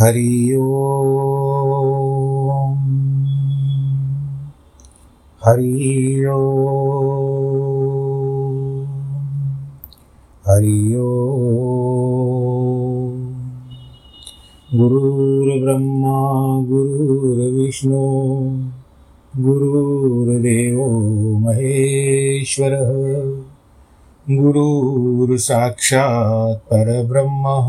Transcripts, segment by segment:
हरि ओम हरि ओम गुरुर्ब्रह्मा गुरुर्विष्णु गुरुर्देवो महेश्वरः। गुरुर्साक्षात् परब्रह्मः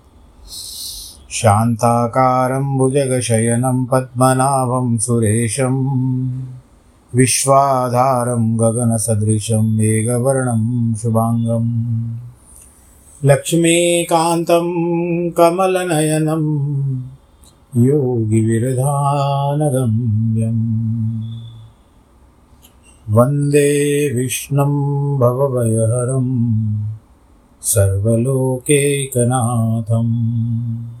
शान्ताकारं भुजगशयनं पद्मनाभं सुरेशं विश्वाधारं गगनसदृशं मेघवर्णं शुभाङ्गं लक्ष्मीकान्तं कमलनयनं, योगिविरधानगम्यम्। वंदे विष्णुं भवभयहरं, सर्वलोकैकनाथम्।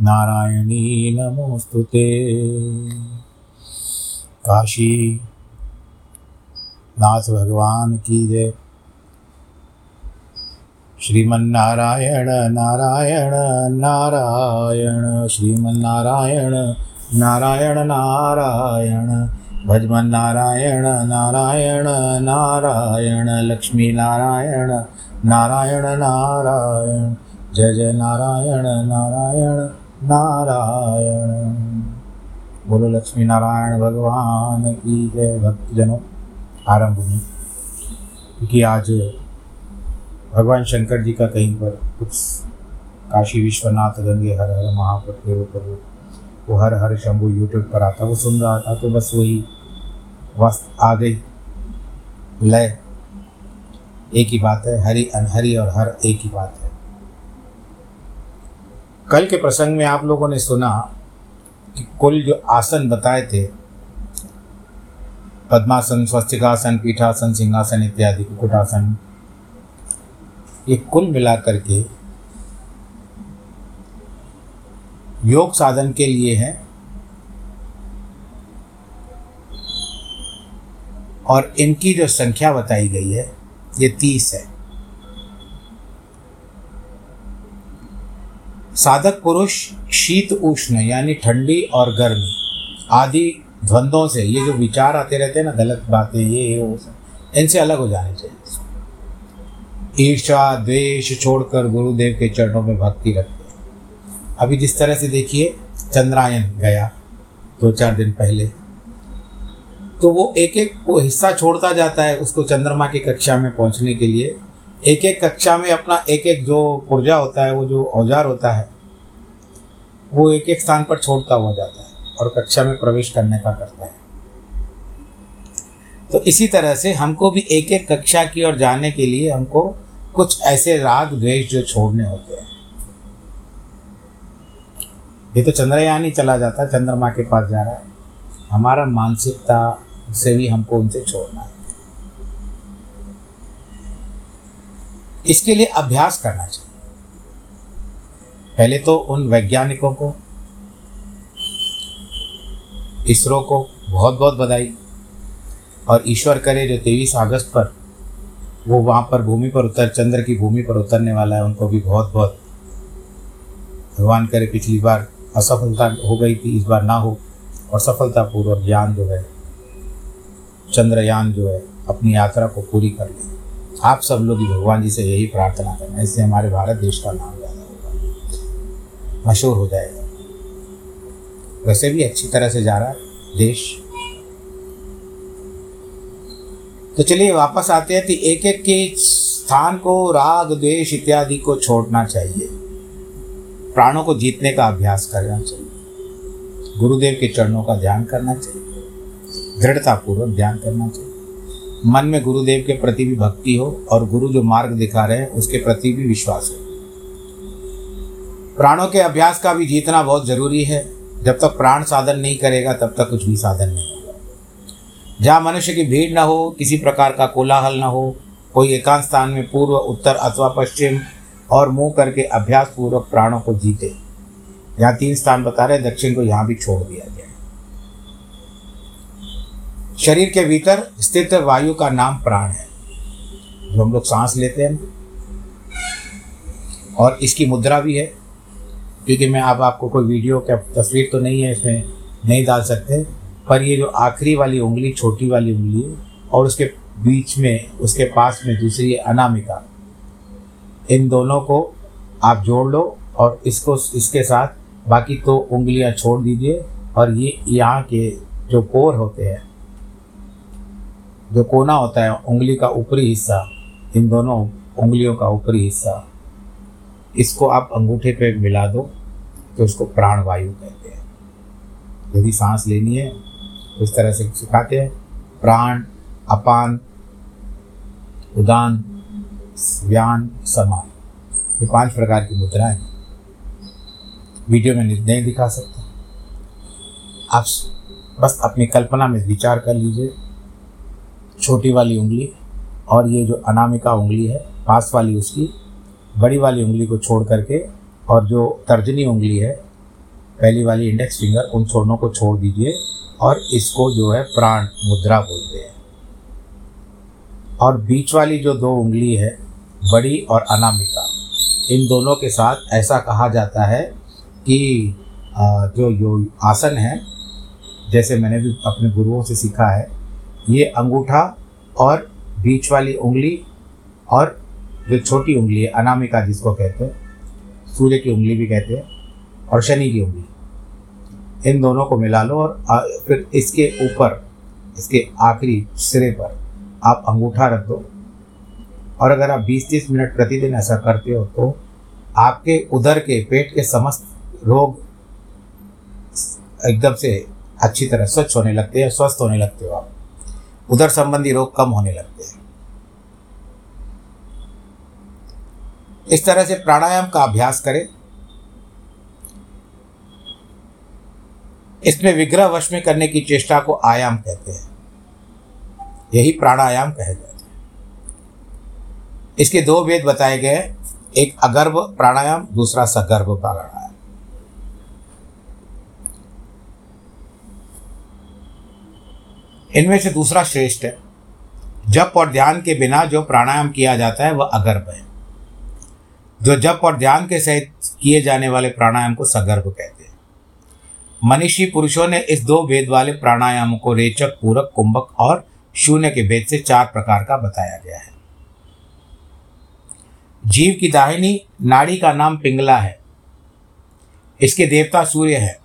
नारायणी नमोऽस्तु ते। काशी। नाथ भगवान की जय। श्रीमन्नारायण, नारायण नारायण, श्रीमन्नारायण, नारायण नारायण। भजमन नारायण नारायण नारायण लक्ष्मी नारायण नारायण नारायण। जय जय नारायण नारायण। नारायण। बोलो लक्ष्मी नारायण भगवान की जय। भक्तजनों, आरंभ में, क्योंकि आज भगवान शंकर जी का कहीं पर कुछ काशी विश्वनाथ गंगे हर हर महापुर के ऊपर वो हर हर शंभु यूट्यूब पर आता, वो सुन रहा था तो बस वही वस्त आ गई। लय, एक ही बात है, हरी अनहरी और हर एक ही बात है। कल के प्रसंग में आप लोगों ने सुना कि कुल जो आसन बताए थे, पद्मासन, स्वस्तिकासन, पीठासन, सिंहासन इत्यादि, कुकुटासन, ये कुल मिलाकर के योग साधन के लिए है और इनकी जो संख्या बताई गई है, ये तीस है। साधक पुरुष शीत उष्ण, यानी ठंडी और गर्मी आदि द्वंद्वों से ये जो विचार आते रहते हैं ना, गलत बातें, ये ये, वो इनसे अलग हो जाने चाहिए। ईर्षा द्वेष छोड़कर गुरुदेव के चरणों में भक्ति रखते हैं। अभी जिस तरह से देखिए, चंद्रायन गया दो चार दिन पहले तो वो एक एक को हिस्सा छोड़ता जाता है उसको चंद्रमा की कक्षा में पहुँचने के लिए। एक एक कक्षा में अपना एक एक जो पुर्जा होता है, वो जो औज़ार होता है, वो एक एक स्थान पर छोड़ता हुआ जाता है और कक्षा में प्रवेश करने का करता है। तो इसी तरह से हमको भी एक एक कक्षा की ओर जाने के लिए हमको कुछ ऐसे राग द्वेष जो छोड़ने होते हैं। ये तो चंद्रयान ही चला जाता है, चंद्रमा के पास जा रहा है। हमारा मानसिकता से भी हमको उनसे छोड़ना है। इसके लिए अभ्यास करना चाहिए। पहले तो उन वैज्ञानिकों को, इसरो को बहुत बहुत बधाई। और ईश्वर करे जो तेईस अगस्त पर वो वहाँ पर भूमि पर उतर, चंद्र की भूमि पर उतरने वाला है, उनको भी बहुत बहुत भगवान करे। पिछली बार असफलता हो गई थी, इस बार ना हो। और सफलतापूर्वक यान जो है, चंद्रयान जो है, अपनी यात्रा को पूरी कर ले। आप सब लोग भगवान जी से यही प्रार्थना करना इससे हमारे भारत देश का नाम ज़्यादा होगा मशहूर हो जाएगा। वैसे भी अच्छी तरह से जा रहा है देश। तो चलिए वापस आते हैं तो एक एक के स्थान को, राग, द्वेष इत्यादि को छोड़ना चाहिए। प्राणों को जीतने का अभ्यास करना चाहिए। गुरुदेव के चरणों का ध्यान करना चाहिए। दृढ़तापूर्वक ध्यान करना चाहिए। मन में गुरुदेव के प्रति भी भक्ति हो और गुरु जो मार्ग दिखा रहे हैं, उसके प्रति भी विश्वास हो। प्राणों के अभ्यास का भी जीतना बहुत ज़रूरी है। जब तक प्राण साधन नहीं करेगा, तब तक कुछ भी साधन नहीं होगा। जहाँ मनुष्य की भीड़ न हो, किसी प्रकार का कोलाहल न हो, कोई एकांत स्थान में पूर्व, उत्तर अथवा पश्चिम और मुँह करके अभ्यास पूर्वक प्राणों को जीते। यहाँ तीन स्थान बता रहे दक्षिण को यहाँ भी छोड़ दिया गया। शरीर के भीतर स्थित वायु का नाम प्राण है। जो हम लोग सांस लेते हैं और इसकी मुद्रा भी है, क्योंकि मैं अब आपको कोई वीडियो का तस्वीर तो नहीं है इसमें, नहीं डाल सकते, पर ये जो आखिरी वाली उंगली, छोटी वाली उंगली है और उसके बीच में, उसके पास में दूसरी अनामिका, इन दोनों को आप जोड़ लो और इसको, इसके साथ बाकी तो उंगलियाँ छोड़ दीजिए, और ये यहाँ के जो पोर होते हैं जो कोना होता है, उंगली का ऊपरी हिस्सा, इन दोनों उंगलियों का ऊपरी हिस्सा, इसको आप अंगूठे पे मिला दो तो उसको प्राण वायु कहते हैं। यदि सांस लेनी है तो इस तरह से सिखाते हैं। प्राण, अपान, उदान, व्यान, समान। ये पाँच प्रकार की मुद्राएँ वीडियो में नहीं दिखा सकता आप बस अपनी कल्पना में विचार कर लीजिए। छोटी वाली उंगली और ये जो अनामिका उंगली है, पास वाली उसकी, बड़ी वाली उंगली को छोड़ करके और जो तर्जनी उंगली है, पहली वाली इंडेक्स फिंगर उन छोड़नों को छोड़ दीजिए और इसको जो है प्राण मुद्रा बोलते हैं। और बीच वाली जो दो उंगली है, बड़ी और अनामिका, इन दोनों के साथ ऐसा कहा जाता है कि जो यो आसन है, जैसे मैंने भी अपने गुरुओं से सीखा है ये अंगूठा और बीच वाली उंगली और जो छोटी उंगली है, अनामिका जिसको कहते हैं, सूर्य की उंगली भी कहते हैं और शनि की उंगली। इन दोनों को मिला लो और फिर इसके ऊपर, इसके आखिरी सिरे पर आप अंगूठा रख दो। और अगर आप 20-30 मिनट प्रतिदिन ऐसा करते हो तो आपके उधर के, पेट के समस्त रोग एकदम से अच्छी तरह स्वच्छ होने लगते हैं, स्वस्थ होने लगते हो आप। उधर संबंधी रोग कम होने लगते हैं। इस तरह से प्राणायाम का अभ्यास करें। इसमें विग्रह वश में करने की चेष्टा को आयाम कहते हैं। यही प्राणायाम कहे जाते हैं। इसके दो भेद बताए गए हैं। एक अगर्भ प्राणायाम, दूसरा सगर्भ प्राणायाम। इनमें से दूसरा श्रेष्ठ है। जप और ध्यान के बिना जो प्राणायाम किया जाता है, वह अगर्भ है। जो जप और ध्यान के सहित किए जाने वाले प्राणायाम को सगर्भ कहते हैं। मनीषी पुरुषों ने इस दो भेद वाले प्राणायामों को रेचक, पूरक, कुंभक और शून्य के भेद से चार प्रकार का बताया गया है। जीव की दाहिनी नाड़ी का नाम पिंगला है। इसके देवता सूर्य है।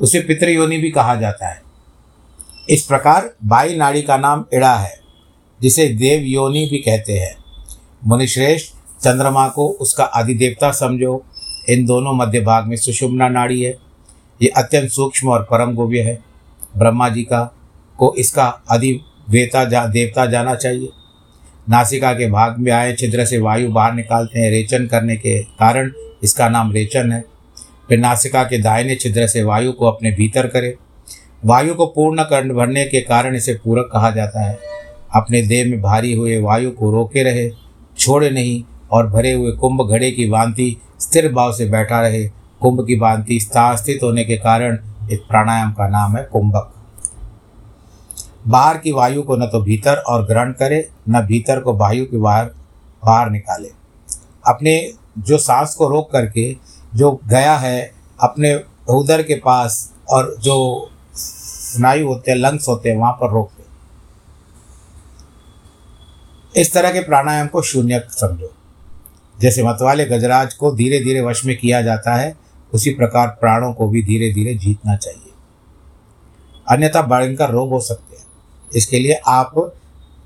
उसे पितृयोनि भी कहा जाता है। इस प्रकार बाई नाड़ी का नाम इड़ा है, जिसे देव योनि भी कहते हैं। मुनिश्रेष्ठ चंद्रमा को उसका अधिदेवता समझो। इन दोनों मध्य भाग में सुषुम्ना नाड़ी है। ये अत्यंत सूक्ष्म और परम गोव्य है। ब्रह्मा जी का, को इसका अधिवेता जा, देवता जाना चाहिए। नासिका के भाग में आए छिद्र से वायु बाहर निकालते हैं रेचन करने के कारण इसका नाम रेचन है। फिर नासिका के दाहिने छिद्र से वायु को अपने भीतर करे। वायु को पूर्ण कर भरने के कारण इसे पूरक कहा जाता है। अपने देह में भारी हुए वायु को रोके रहे, छोड़े नहीं और भरे हुए कुंभ घड़े की भांति स्थिर भाव से बैठा रहे। कुंभ की भांति स्थित होने के कारण इस प्राणायाम का नाम है कुंभक। बाहर की वायु को न तो भीतर और ग्रहण करे, न भीतर को वायु के बाहर बाहर निकाले। अपने जो सांस को रोक करके जो गया है, अपने उदर के पास और जो स्नायु होते हैं लंग्स होते हैं, वहाँ पर रोक दे इस तरह के प्राणायाम को शून्य समझो। जैसे मतवाले गजराज को धीरे धीरे वश में किया जाता है, उसी प्रकार प्राणों को भी धीरे धीरे जीतना चाहिए। अन्यथा भयंकर रोग हो सकते हैं। इसके लिए आप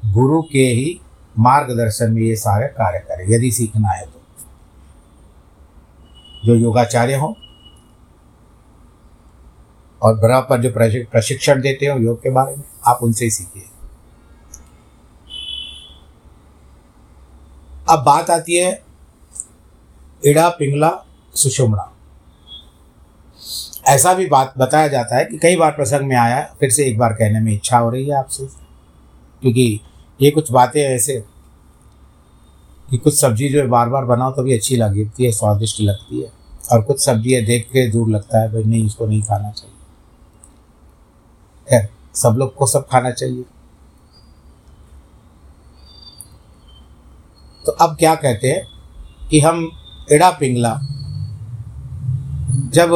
गुरु के ही मार्गदर्शन में ये सारे कार्य करें, यदि सीखना है तो। जो योगाचार्य हो और बराबर जो प्रशिक्षण देते हो योग के बारे में, आप उनसे ही सीखिए। अब बात आती है इड़ा, पिंगला सुषुम्ना ऐसा भी बात बताया जाता है कि कई बार प्रसंग में आया, फिर से एक बार कहने में इच्छा हो रही है आपसे। क्योंकि ये कुछ बातें ऐसे कि कुछ सब्ज़ी जो है बार बार बनाओ तो भी अच्छी लगती है, स्वादिष्ट लगती है। और कुछ सब्ज़ी देख के दूर लगता है, भाई नहीं, इसको नहीं खाना चाहिए। खैर सब लोग को सब खाना चाहिए। तो अब क्या कहते हैं कि हम एड़ा पिंगला, जब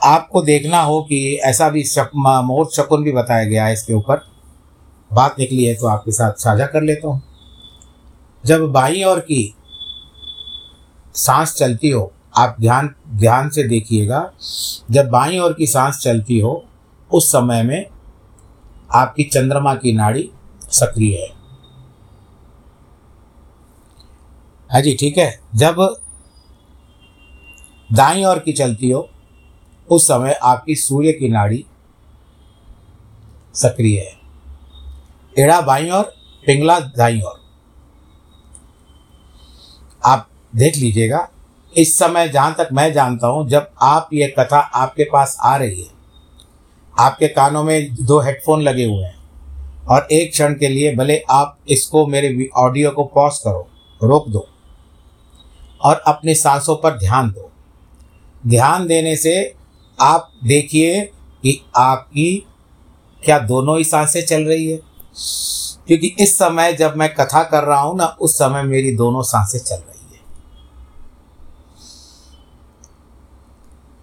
आपको देखना हो कि ऐसा भी शक मोर शकुन भी बताया गया है इसके ऊपर, बात निकली है तो आपके साथ साझा कर लेता हूँ। जब बाई और की सांस चलती हो, आप ध्यान ध्यान से देखिएगा, जब बाई और की सांस चलती हो उस समय में आपकी चंद्रमा की नाड़ी सक्रिय है। हाँ जी, ठीक है। जब दाई ओर की चलती हो, उस समय आपकी सूर्य की नाड़ी सक्रिय है। एड़ा बाई और पिंगला दाई और आप देख लीजिएगा, इस समय जहाँ तक मैं जानता हूँ, जब आप ये कथा आपके पास आ रही है आपके कानों में दो हेडफोन लगे हुए हैं। और एक क्षण के लिए भले आप इसको मेरे ऑडियो को पॉज करो, रोक दो और अपनी सांसों पर ध्यान दो। ध्यान देने से आप देखिए कि आपकी क्या दोनों ही साँसें चल रही है। क्योंकि इस समय जब मैं कथा कर रहा हूँ ना, उस समय मेरी दोनों साँसें चल रही है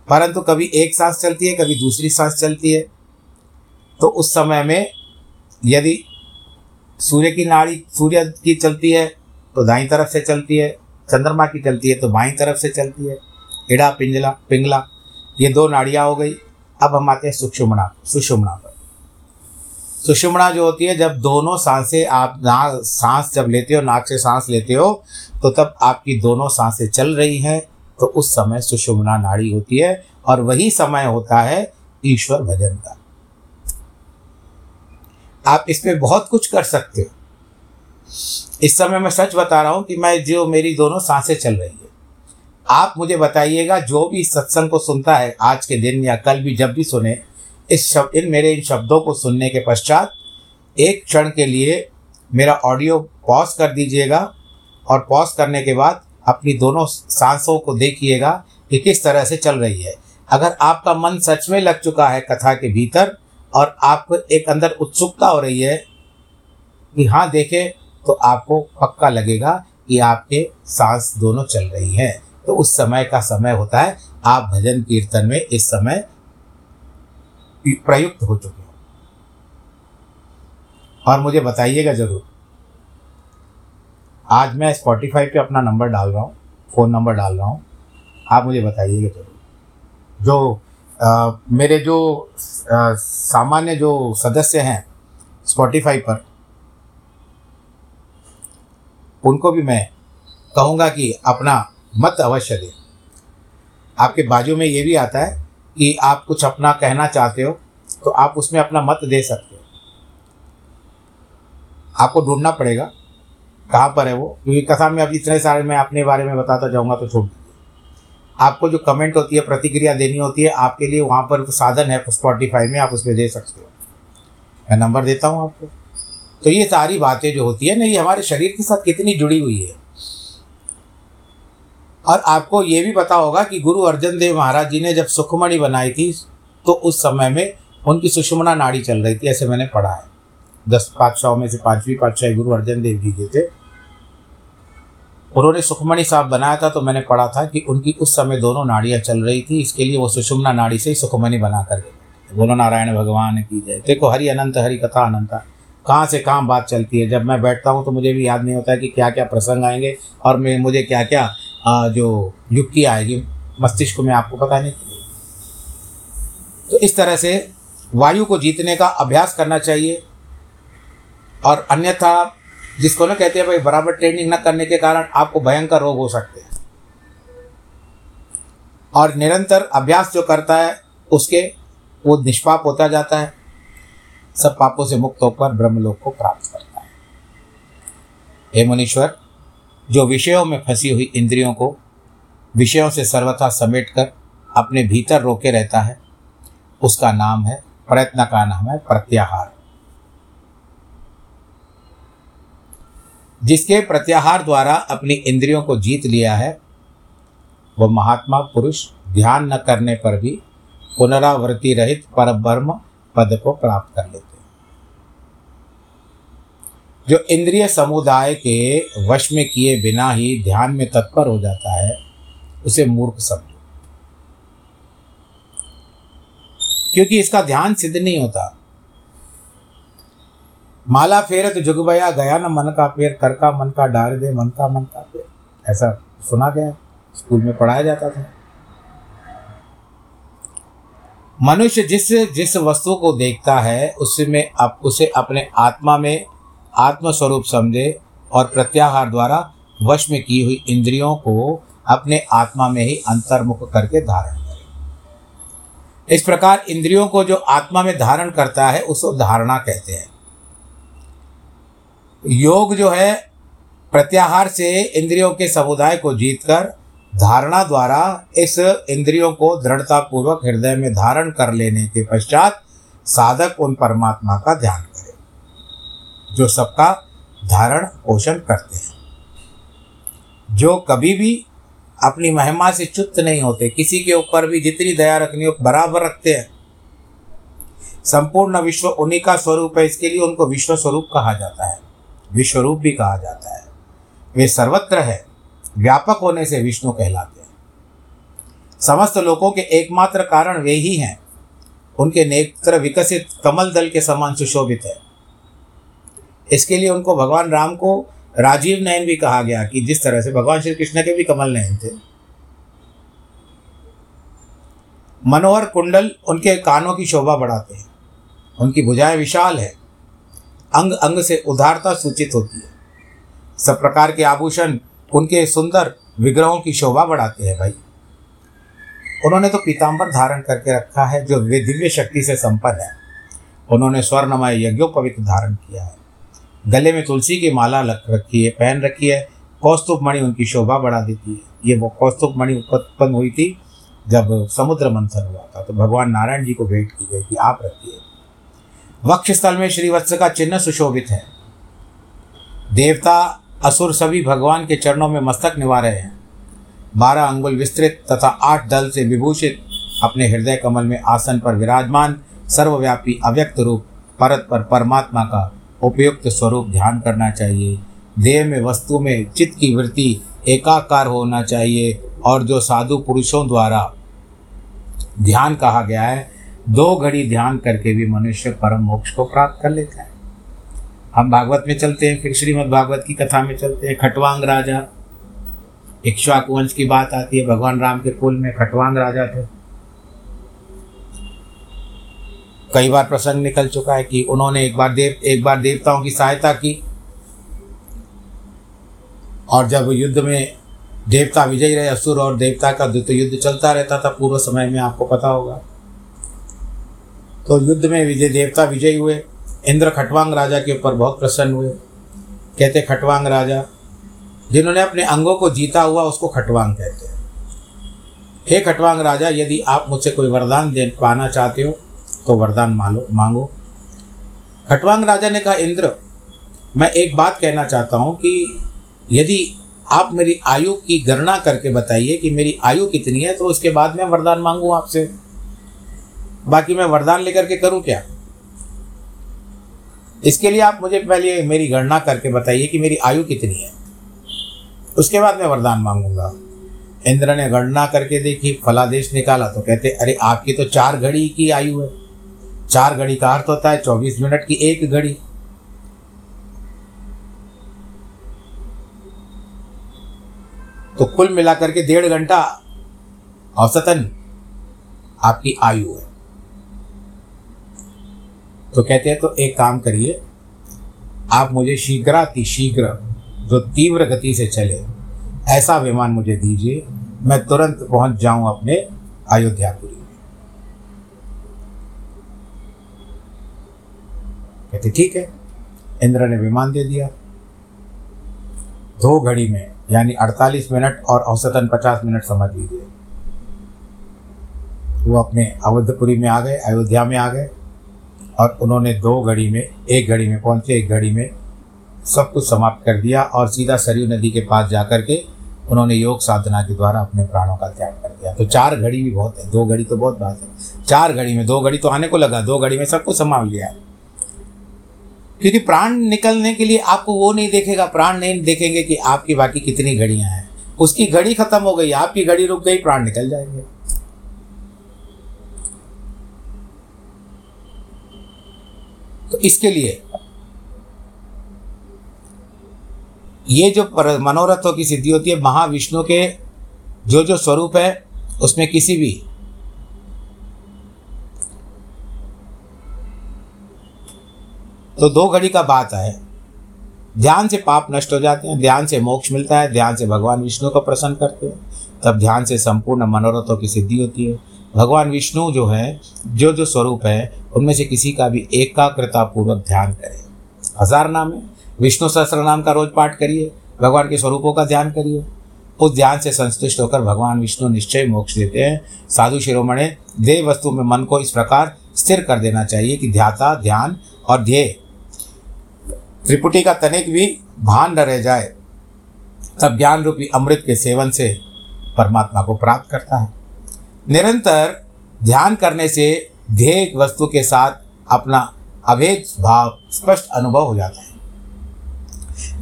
परंतु कभी एक सांस चलती है, कभी दूसरी सांस चलती है। तो उस समय में यदि सूर्य की नाड़ी सूर्य की चलती है तो दाई तरफ़ से चलती है, चंद्रमा की चलती है तो बाई तरफ़ से चलती है। इड़ा, पिंजला, पिंगला, ये दो नाड़ियाँ हो गई। अब हम आते हैं सुषुमणा सुषुमणा पर। सुषुमणा जो होती है, जब दोनों साँसें आप नाक सांस जब लेते हो, नाक से सांस लेते हो तो तब आपकी दोनों साँसें चल रही हैं। तो उस समय सुषुमना नाड़ी होती है और वही समय होता है ईश्वर भजन का। आप इसमें बहुत कुछ कर सकते हो। इस समय मैं सच बता रहा हूँ कि मैं जो मेरी दोनों साँसें चल रही है। आप मुझे बताइएगा, जो भी सत्संग को सुनता है आज के दिन या कल भी जब भी सुने, इस शब्द इन मेरे इन शब्दों को सुनने के पश्चात एक क्षण के लिए मेरा ऑडियो पॉज कर दीजिएगा और पॉज करने के बाद अपनी दोनों सांसों को देखिएगा कि किस तरह से चल रही है। अगर आपका मन सच में लग चुका है कथा के भीतर और आपको एक अंदर उत्सुकता हो रही है कि हाँ देखें तो आपको पक्का लगेगा कि आपके सांस दोनों चल रही हैं। तो उस समय का समय होता है। आप भजन कीर्तन में इस समय प्रयुक्त हो चुके हो। और मुझे बताइएगा ज़रूर। आज मैं स्पॉटिफाई पे अपना नंबर डाल रहा हूँ फ़ोन नंबर डाल रहा हूँ। आप मुझे बताइएगा ज़रूर। जो आ, मेरे जो सामान्य जो सदस्य हैं स्पॉटिफाई पर उनको भी मैं कहूँगा कि अपना मत अवश्य दें। आपके बाजू में ये भी आता है कि आप कुछ अपना कहना चाहते हो तो आप उसमें अपना मत दे सकते हो। आपको ढूंढना पड़ेगा कहाँ पर है वो? क्योंकि कथा में अब इतने सारे मैं अपने बारे में बताता जाऊँगा तो छोड़ आपको जो कमेंट होती है, प्रतिक्रिया देनी होती है, आपके लिए वहाँ पर साधन है स्पॉटिफाई में आप उसमें दे सकते हो। मैं नंबर देता हूँ आपको। तो ये सारी बातें जो होती है ना, ये हमारे शरीर के साथ कितनी जुड़ी हुई है। और आपको ये भी पता होगा कि गुरु अर्जन देव महाराज जी ने जब सुखमणि बनाई थी तो उस समय में उनकी सुषमना नाड़ी चल रही थी, ऐसे मैंने पढ़ा है। दस पातशाहों में से पांचवी पातशाही गुरु अर्जन देव जी के थे। उन्होंने सुखमणि साहब बनाया था तो मैंने पढ़ा था कि उनकी उस समय दोनों नाड़ियाँ चल रही थी, इसके लिए वो सुषुम्ना नाड़ी से ही सुखमणि बना कर गए बोलो, नारायण भगवान की जय। देखो, हरि अनंत, हरि कथा अनंता। कहाँ से कहाँ बात चलती है? जब मैं बैठता हूँ तो मुझे भी याद नहीं होता है कि क्या क्या प्रसंग आएँगे और मैं, मुझे क्या क्या जो युक्ति आएगी, मस्तिष्क में आपको पता नहीं। तो इस तरह से वायु को जीतने का अभ्यास करना चाहिए। और अन्यथा जिसको ना कहते हैं भाई बराबर ट्रेनिंग न करने के कारण आपको भयंकर रोग हो सकते हैं। और निरंतर अभ्यास जो करता है, उसके वो निष्पाप होता जाता है। सब पापों से मुक्त होकर ब्रह्मलोक को प्राप्त करता है। हे मुनीश्वर, जो विषयों में फंसी हुई इंद्रियों को विषयों से सर्वथा समेट कर अपने भीतर रोके रहता है, उसका नाम है, प्रयत्न का नाम है प्रत्याहार। जिसके प्रत्याहार द्वारा अपनी इंद्रियों को जीत लिया है, वह महात्मा पुरुष ध्यान न करने पर भी पुनरावृत्ति रहित पर ब्रह्म पद को प्राप्त कर लेते हैं। जो इंद्रिय समुदाय के वश में किए बिना ही ध्यान में तत्पर हो जाता है, उसे मूर्ख समझो। क्योंकि इसका ध्यान सिद्ध नहीं होता। माला फेरत जुगबया गया न मन का पेर, कर का मन का डार दे, मन का मन का पेर। ऐसा सुना गया, स्कूल में पढ़ाया जाता था। मनुष्य जिस जिस वस्तु को देखता है, उसमें अब उसे अपने आत्मा में आत्मस्वरूप समझे और प्रत्याहार द्वारा वश में की हुई इंद्रियों को अपने आत्मा में ही अंतर्मुख करके धारण करे। इस प्रकार इंद्रियों को जो आत्मा में धारण करता है, उसको धारणा कहते हैं। योग जो है, प्रत्याहार से इंद्रियों के समुदाय को जीतकर धारणा द्वारा इस इंद्रियों को दृढ़ता पूर्वक हृदय में धारण कर लेने के पश्चात साधक उन परमात्मा का ध्यान करे, जो सबका धारण पोषण करते हैं। जो कभी भी अपनी महिमा से चुत नहीं होते, किसी के ऊपर भी जितनी दया रखनी हो, बराबर रखते हैं। संपूर्ण विश्व उन्हीं का स्वरूप है, इसके लिए उनको विश्व स्वरूप कहा जाता है। विश्वरूप भी कहा जाता है। वे सर्वत्र है, व्यापक होने से विष्णु कहलाते हैं। समस्त लोगों के एकमात्र कारण वे ही हैं। उनके नेत्र विकसित कमल दल के समान सुशोभित है। इसके लिए उनको भगवान राम को राजीव नयन भी कहा गया कि जिस तरह से भगवान श्री कृष्ण के भी कमल नयन थे। मनोहर कुंडल उनके कानों की शोभा बढ़ाते हैं। उनकी भुजाएँ विशाल है। अंग अंग से उदारता सूचित होती है। सब प्रकार के आभूषण उनके सुंदर विग्रहों की शोभा बढ़ाते हैं भाई। उन्होंने तो पीताम्बर धारण करके रखा है, जो दिव्य शक्ति से संपन्न है। उन्होंने स्वर्णमय यज्ञोपवित धारण किया है। गले में तुलसी की माला लग रखी है, पहन रखी है कौस्तुभ मणि उनकी शोभा बढ़ा देती है। ये वो कौस्तुभ मणि उत्पन्न हुई थी जब समुद्र मंथन हुआ था तो भगवान नारायण जी को भेंट की गई कि आप रखिए। वक्ष स्थल में श्रीवत्स का चिन्ह सुशोभित है। देवता, असुर सभी भगवान के चरणों में मस्तक निभा रहे हैं। बारह अंगुल विस्तृत तथा आठ दल से विभूषित अपने हृदय कमल में आसन पर विराजमान, सर्वव्यापी अव्यक्त रूप परत पर परमात्मा का उपयुक्त स्वरूप ध्यान करना चाहिए। देह में, वस्तु में चित्त की वृत्ति एकाकार होना चाहिए और जो साधु पुरुषों द्वारा ध्यान कहा गया है दो घड़ी ध्यान करके भी मनुष्य परम मोक्ष को प्राप्त कर लेता है। हम भागवत में चलते हैं, फिर श्रीमद् भागवत की कथा में चलते हैं। खटवांग राजा इक्ष्वाकु वंश की बात आती है, भगवान राम के कुल में खटवांग राजा थे। कई बार प्रसंग निकल चुका है कि उन्होंने एक बार देव, एक बार देवताओं की सहायता की, और जब युद्ध में देवता विजयी रहे, असुर और देवता का द्वित युद्ध चलता रहता था, पूर्व समय में आपको पता होगा। तो युद्ध में विजय देवता विजयी हुए। इंद्र खटवांग राजा के ऊपर बहुत प्रसन्न हुए। कहते, खटवांग राजा, जिन्होंने अपने अंगों को जीता हुआ उसको खटवांग कहते हैं। हे खटवांग राजा, यदि आप मुझसे कोई वरदान दे, पाना चाहते हो तो वरदान मांगो मांगो। खटवांग राजा ने कहा, इंद्र, मैं एक बात कहना चाहता हूँ कि यदि आप मेरी आयु की गणना करके बताइए कि मेरी आयु कितनी है तो उसके बाद मैं वरदान मांगू आपसे। बाकी मैं वरदान लेकर के करूँ क्या? इसके लिए आप मुझे पहले मेरी गणना करके बताइए कि मेरी आयु कितनी है। उसके बाद मैं वरदान मांगूँगा। इंद्र ने गणना करके देखी, फलादेश निकाला तो कहते, अरे, आपकी तो चार घड़ी की आयु है। चार घड़ी का अर्थ होता है चौबीस मिनट की एक घड़ी। तो कुल मिलाकर के डेढ़ घंटा। औसतन आपकी आयु है। तो कहते हैं तो एक काम करिए, आप मुझे शीघ्राति शीघ्र, जो तीव्र गति से चले, ऐसा विमान मुझे दीजिए, मैं तुरंत पहुँच जाऊँ अपने अयोध्यापुरी कहते, ठीक है। इंद्र ने विमान दे दिया। दो घड़ी में, यानी 48 मिनट और औसतन 50 मिनट समझ लीजिए, वो अपने अवधपुरी में आ गए, अयोध्या में आ गए। और उन्होंने दो घड़ी में, एक घड़ी में पहुँचे, एक घड़ी में सब कुछ समाप्त कर दिया और सीधा सरयू नदी के पास जाकर के उन्होंने योग साधना के द्वारा अपने प्राणों का त्याग कर दिया। तो चार घड़ी भी बहुत है, दो घड़ी तो बहुत बात है। चार घड़ी में, दो घड़ी तो आने को लगा, दो घड़ी में सब कुछ संभाल लिया। क्योंकि प्राण निकलने के लिए आपको वो नहीं देखेगा, प्राण नहीं देखेंगे कि आपकी बाकी कितनी घड़ियाँ हैं। उसकी घड़ी खत्म हो गई, आपकी घड़ी रुक गई, प्राण निकल जाएँगे। तो इसके लिए ये जो मनोरथों की सिद्धि होती है, महाविष्णु के जो जो स्वरूप है, उसमें किसी भी तो दो घड़ी का बात है। ध्यान से पाप नष्ट हो जाते हैं, ध्यान से मोक्ष मिलता है, ध्यान से भगवान विष्णु को प्रसन्न करते हैं, तब ध्यान से संपूर्ण मनोरथों की सिद्धि होती है। भगवान विष्णु जो है, जो जो स्वरूप है उनमें से किसी का भी एकाग्रता पूर्वक ध्यान करें। हज़ार नाम है। विष्णु सहस्त्र नाम का रोज पाठ करिए। भगवान के स्वरूपों का ध्यान करिए। उस ध्यान से संतुष्ट होकर भगवान विष्णु निश्चय मोक्ष देते हैं। साधु शिरोमणे देव वस्तु में मन को इस प्रकार स्थिर कर देना चाहिए कि ध्याता, ध्यान और ध्येय। त्रिपुटी का तनिक भी भान न रह जाए, तब ज्ञान रूपी अमृत के सेवन से परमात्मा को प्राप्त करता है। निरंतर ध्यान करने से ध्येय वस्तु के साथ अपना अभेद भाव स्पष्ट अनुभव हो जाता है।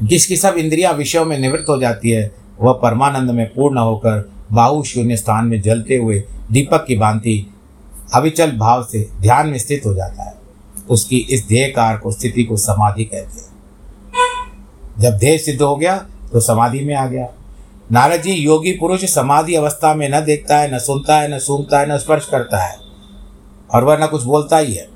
जिसकी सब इंद्रियाँ विषयों में निवृत्त हो जाती है, वह परमानंद में पूर्ण होकर बाहु शून्य स्थान में जलते हुए दीपक की भांति अविचल भाव से ध्यान में स्थित हो जाता है। उसकी इस ध्येयकार को स्थिति को समाधि कहते हैं। जब ध्येय सिद्ध हो गया तो समाधि में आ गया। नारद जी योगी पुरुष समाधि अवस्था में न देखता है, न सुनता है, न सूंघता है, न स्पर्श करता है। और वह कुछ बोलता ही है।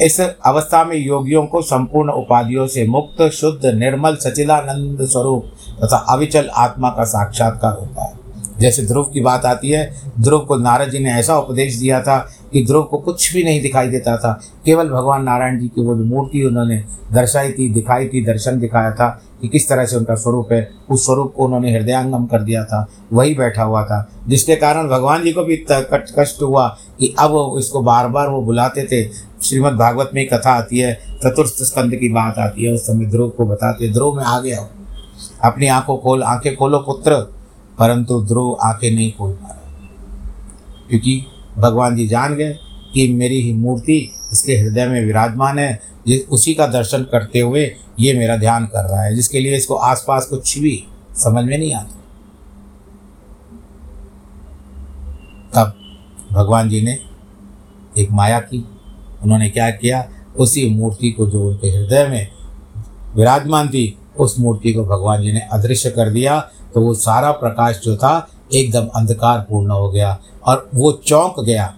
इस अवस्था में योगियों को संपूर्ण उपाधियों से मुक्त, शुद्ध, निर्मल सचिदानंद स्वरूप तथा अविचल आत्मा का साक्षात्कार होता है। जैसे ध्रुव की बात आती है, ध्रुव को नारद जी ने ऐसा उपदेश दिया था कि ध्रुव को कुछ भी नहीं दिखाई देता था। केवल भगवान नारायण जी की वो मूर्ति उन्होंने दर्शाई थी, दिखाई थी, दर्शन दिखाया था कि किस तरह से उनका स्वरूप है, उस स्वरूप को उन्होंने हृदयांगम कर दिया था, वही बैठा हुआ था। जिसके कारण भगवान जी को भी कष्ट हुआ कि अब इसको बार बार वो बुलाते थे। श्रीमद् भागवत में कथा आती है, चतुर्थ स्कंद की बात आती है, उस समय ध्रुव को बताते ध्रुव, में आ गया अपनी आँखों खोल, आँखें खोलो पुत्र, परंतु ध्रुव आँखें नहीं खोल पा रहा क्योंकि भगवान जी जान गए कि मेरी ही मूर्ति इसके हृदय में विराजमान है। जिस उसी का दर्शन करते हुए ये मेरा ध्यान कर रहा है, जिसके लिए इसको आसपास कुछ भी समझ में नहीं आता। तब भगवान जी ने एक माया की, उन्होंने क्या किया? उसी मूर्ति को जो उनके हृदय में विराजमान थी, उस मूर्ति को भगवान जी ने अदृश्य कर दिया। तो वो सारा प्रकाश जो था एकदम अंधकार पूर्ण हो गया और वो चौंक गया।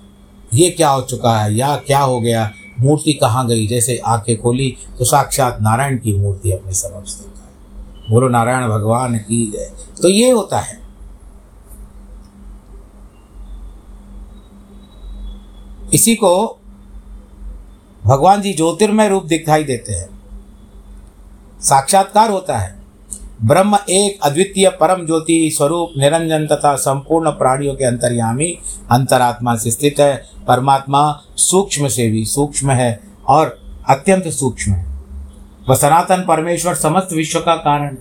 ये क्या हो चुका है? या क्या हो गया? मूर्ति कहाँ गई? जैसे आँखें खोली तो साक्षात नारायण की मूर्ति अपने समक्ष देखा है। बोलो, नारायण भगवान की जय। तो ये होता है। इसी को भगवान जी ज्योतिर्मय रूप दिखाई देते हैं। साक्षात्कार होता है। ब्रह्म एक अद्वितीय परम ज्योति स्वरूप निरंजन तथा संपूर्ण प्राणियों के अंतर्यामी अंतरात्मा से स्थित है। परमात्मा सूक्ष्म से भी सूक्ष्म है और अत्यंत सूक्ष्म है। वह सनातन परमेश्वर समस्त विश्व का कारण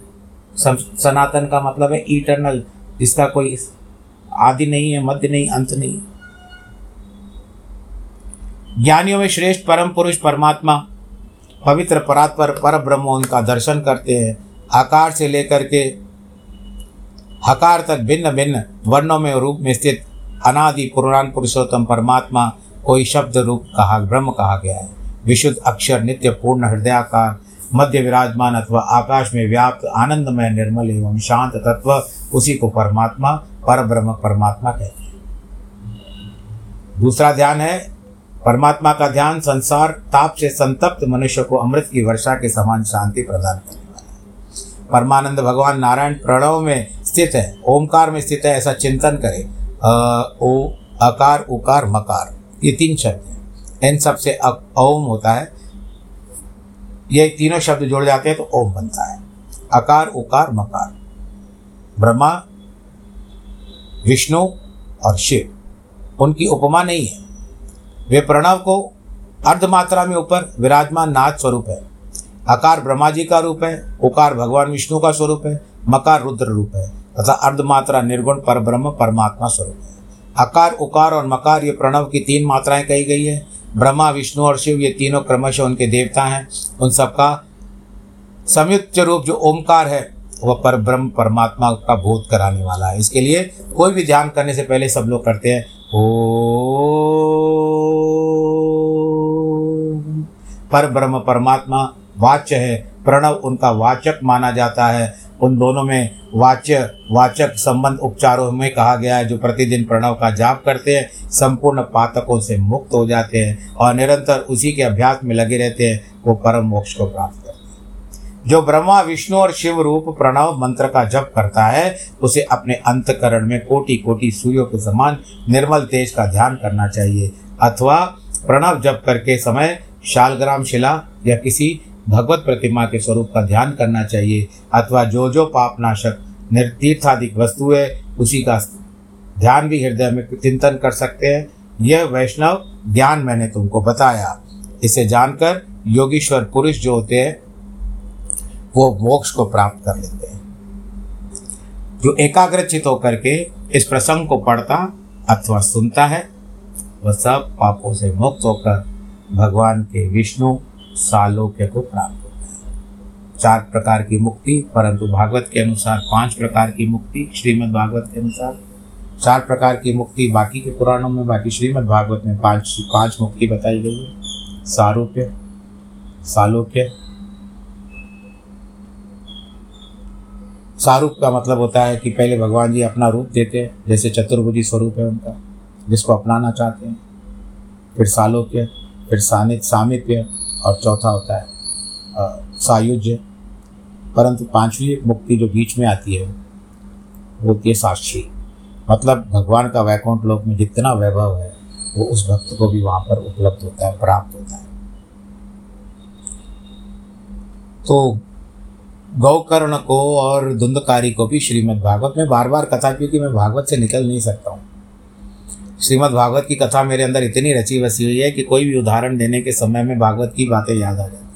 सनातन का मतलब है इटर्नल जिसका कोई आदि नहीं है, मध्य नहीं, अंत नहीं। ज्ञानियों में श्रेष्ठ परम पुरुष परमात्मा, पवित्र परात्पर पर ब्रह्म उनका दर्शन करते हैं। आकार से लेकर के हकार तक भिन्न भिन्न वर्णों में रूप में स्थित अनादि पुराण पुरुषोत्तम परमात्मा कोई शब्द रूप कहा, ब्रह्म कहा गया है। विशुद्ध अक्षर, नित्य पूर्ण हृदयाकार, मध्य विराजमान अथवा आकाश में व्याप्त, आनंदमय, निर्मल एवं शांत तत्व, उसी को परमात्मा पर ब्रह्म परमात्मा कहते हैं। दूसरा ध्यान है, परमात्मा का ध्यान संसार, ताप से संतप्त मनुष्य को अमृत की वर्षा के समान शांति प्रदान है। परमानंद भगवान नारायण प्रणव में स्थित है, ओमकार में स्थित है, ऐसा चिंतन करे। ओ, अकार, उकार, मकार, ये तीन शब्द हैं। इन सबसे ओम होता है। ये तीनों शब्द जुड़ जाते हैं तो ओम बनता है। अकार, उकार, मकार, ब्रह्मा, विष्णु और शिव, उनकी उपमा नहीं है। वे प्रणव को अर्धमात्रा में ऊपर विराजमान नाथ स्वरूप है। अकार ब्रह्मा जी का रूप है, उकार भगवान विष्णु का स्वरूप है, मकार रुद्र रूप है, तथा अर्धमात्रा निर्गुण पर ब्रह्म परमात्मा स्वरूप है। अकार, उकार और मकार ये प्रणव की तीन मात्राएँ कही गई है। ब्रह्मा, विष्णु और शिव ये तीनों क्रमशः उनके देवता हैं। उन सबका संयुक्त रूप जो ओंकार है, वह पर ब्रह्म परमात्मा का बोध कराने वाला है। इसके लिए कोई भी ध्यान करने से पहले सब लोग करते हैं ओ पर ब्रह्म परमात्मा वाच्य है, प्रणव उनका वाचक माना जाता है। उन दोनों में वाच्य, वाचक संबंध उपचारों में कहा गया है, जो प्रतिदिन प्रणव का जाप करते हैं, संपूर्ण पातकों से मुक्त हो जाते हैं और निरंतर उसी के अभ्यास में लगे रहते हैं, वो परम मोक्ष को प्राप्त करते हैं। जो ब्रह्मा, विष्णु और शिव रूप प्रणव मंत्र का जप करता है, उसे अपने अंतकरण में कोटि कोटि सूर्यों के समान निर्मल तेज का ध्यान करना चाहिए। अथवा प्रणव जप करके समय, शालग्राम शिला या किसी भगवत प्रतिमा के स्वरूप का ध्यान करना चाहिए, अथवा जो जो पापनाशक, निर्तीर्थाधिक वस्तु है, उसी का ध्यान भी हृदय में चिंतन कर सकते हैं। यह वैष्णव ज्ञान मैंने तुमको बताया। इसे जानकर योगीश्वर पुरुष जो होते हैं, वो मोक्ष को प्राप्त कर लेते हैं। जो एकाग्रचित होकर के इस प्रसंग को पढ़ता, अथवा सुनता है, वह सब पापों से मुक्त होकर भगवान के विष्णु सालोक्य को प्राप्त होता है। चार प्रकार की मुक्ति, परंतु भागवत के अनुसार पाँच प्रकार की मुक्ति, श्रीमद् भागवत के अनुसार चार प्रकार की मुक्ति, बाकी के पुराणों में, बाकी श्रीमद् भागवत में पाँच पाँच मुक्ति बताई गई है। सारूप्य, सालोक्य। सारूप का मतलब होता है कि पहले भगवान जी अपना रूप देते हैं, जैसे चतुर्भुजी स्वरूप है उनका, जिसको अपनाना चाहते हैं। फिर सालोक्य, फिर सानित सामिप्य और चौथा होता है सायुज्य। परंतु पांचवी मुक्ति जो बीच में आती है, वो होती है साक्षी मतलब भगवान का वैकुंठ लोक में जितना वैभव है, वो उस भक्त को भी वहाँ पर उपलब्ध होता है, प्राप्त होता है। तो गौकर्ण को और धुंधकारी को भी श्रीमद् भागवत में बार बार कथा, क्योंकि मैं भागवत से निकल नहीं सकता हूँ। श्रीमद् भागवत की कथा मेरे अंदर इतनी रची बसी हुई है कि कोई भी उदाहरण देने के समय में भागवत की बातें याद आ जाती है।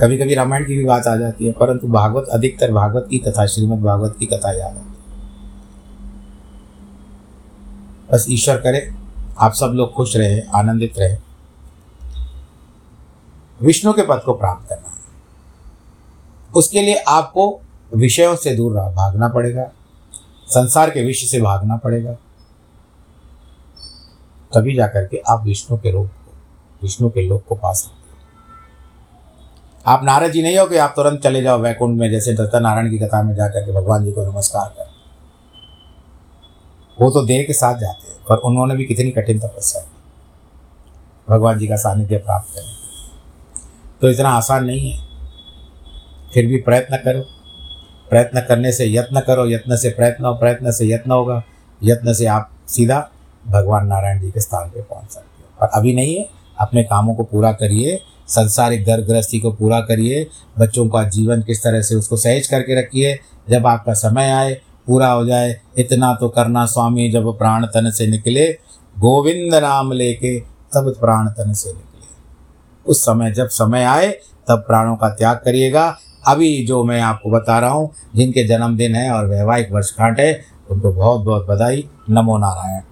कभी कभी रामायण की भी बात आ जाती है, परंतु भागवत, अधिकतर भागवत की कथा, श्रीमद् भागवत की कथा याद आती है। बस ईश्वर करे, आप सब लोग खुश रहे, आनंदित रहे। विष्णु के पद को प्राप्त करना। उसके लिए आपको विषयों से दूर भागना पड़ेगा। संसार के विषय से भागना पड़ेगा। तभी जाकर के आप विष्णु के रूप विष्णु के लोक को पा सकते आप नारद जी नहीं हो कि आप तुरंत चले जाओ वैकुंठ में, जैसे दत्ता नारायण की कथा में जाकर के भगवान जी को नमस्कार कर। वो तो देर के साथ जाते हैं, पर उन्होंने भी कितनी कठिन तपस्या की। भगवान जी का सानिध्य प्राप्त करें। तो इतना आसान नहीं है। फिर भी प्रयत्न करो। प्रयत्न करने से यत्न करो, यत्न से प्रयत्न हो, प्रयत्न से यत्न होगा। यत्न से आप सीधा भगवान नारायण जी के स्थान पे पहुँच सकते हो। और अभी नहीं है, अपने कामों को पूरा करिए, संसारिक घर गृहस्थी को पूरा करिए, बच्चों का जीवन किस तरह से उसको सहज करके रखिए, जब आपका समय आए, पूरा हो जाए, इतना तो करना स्वामी, जब प्राण तन से निकले, गोविंद नाम लेके तब प्राण तन से निकले। उस समय जब समय आए, तब प्राणों का त्याग करिएगा। अभी जो मैं आपको बता रहा हूँ, जिनके जन्मदिन है और वैवाहिक वर्षगांठ है, उनको बहुत बहुत बधाई। नमो नारायण।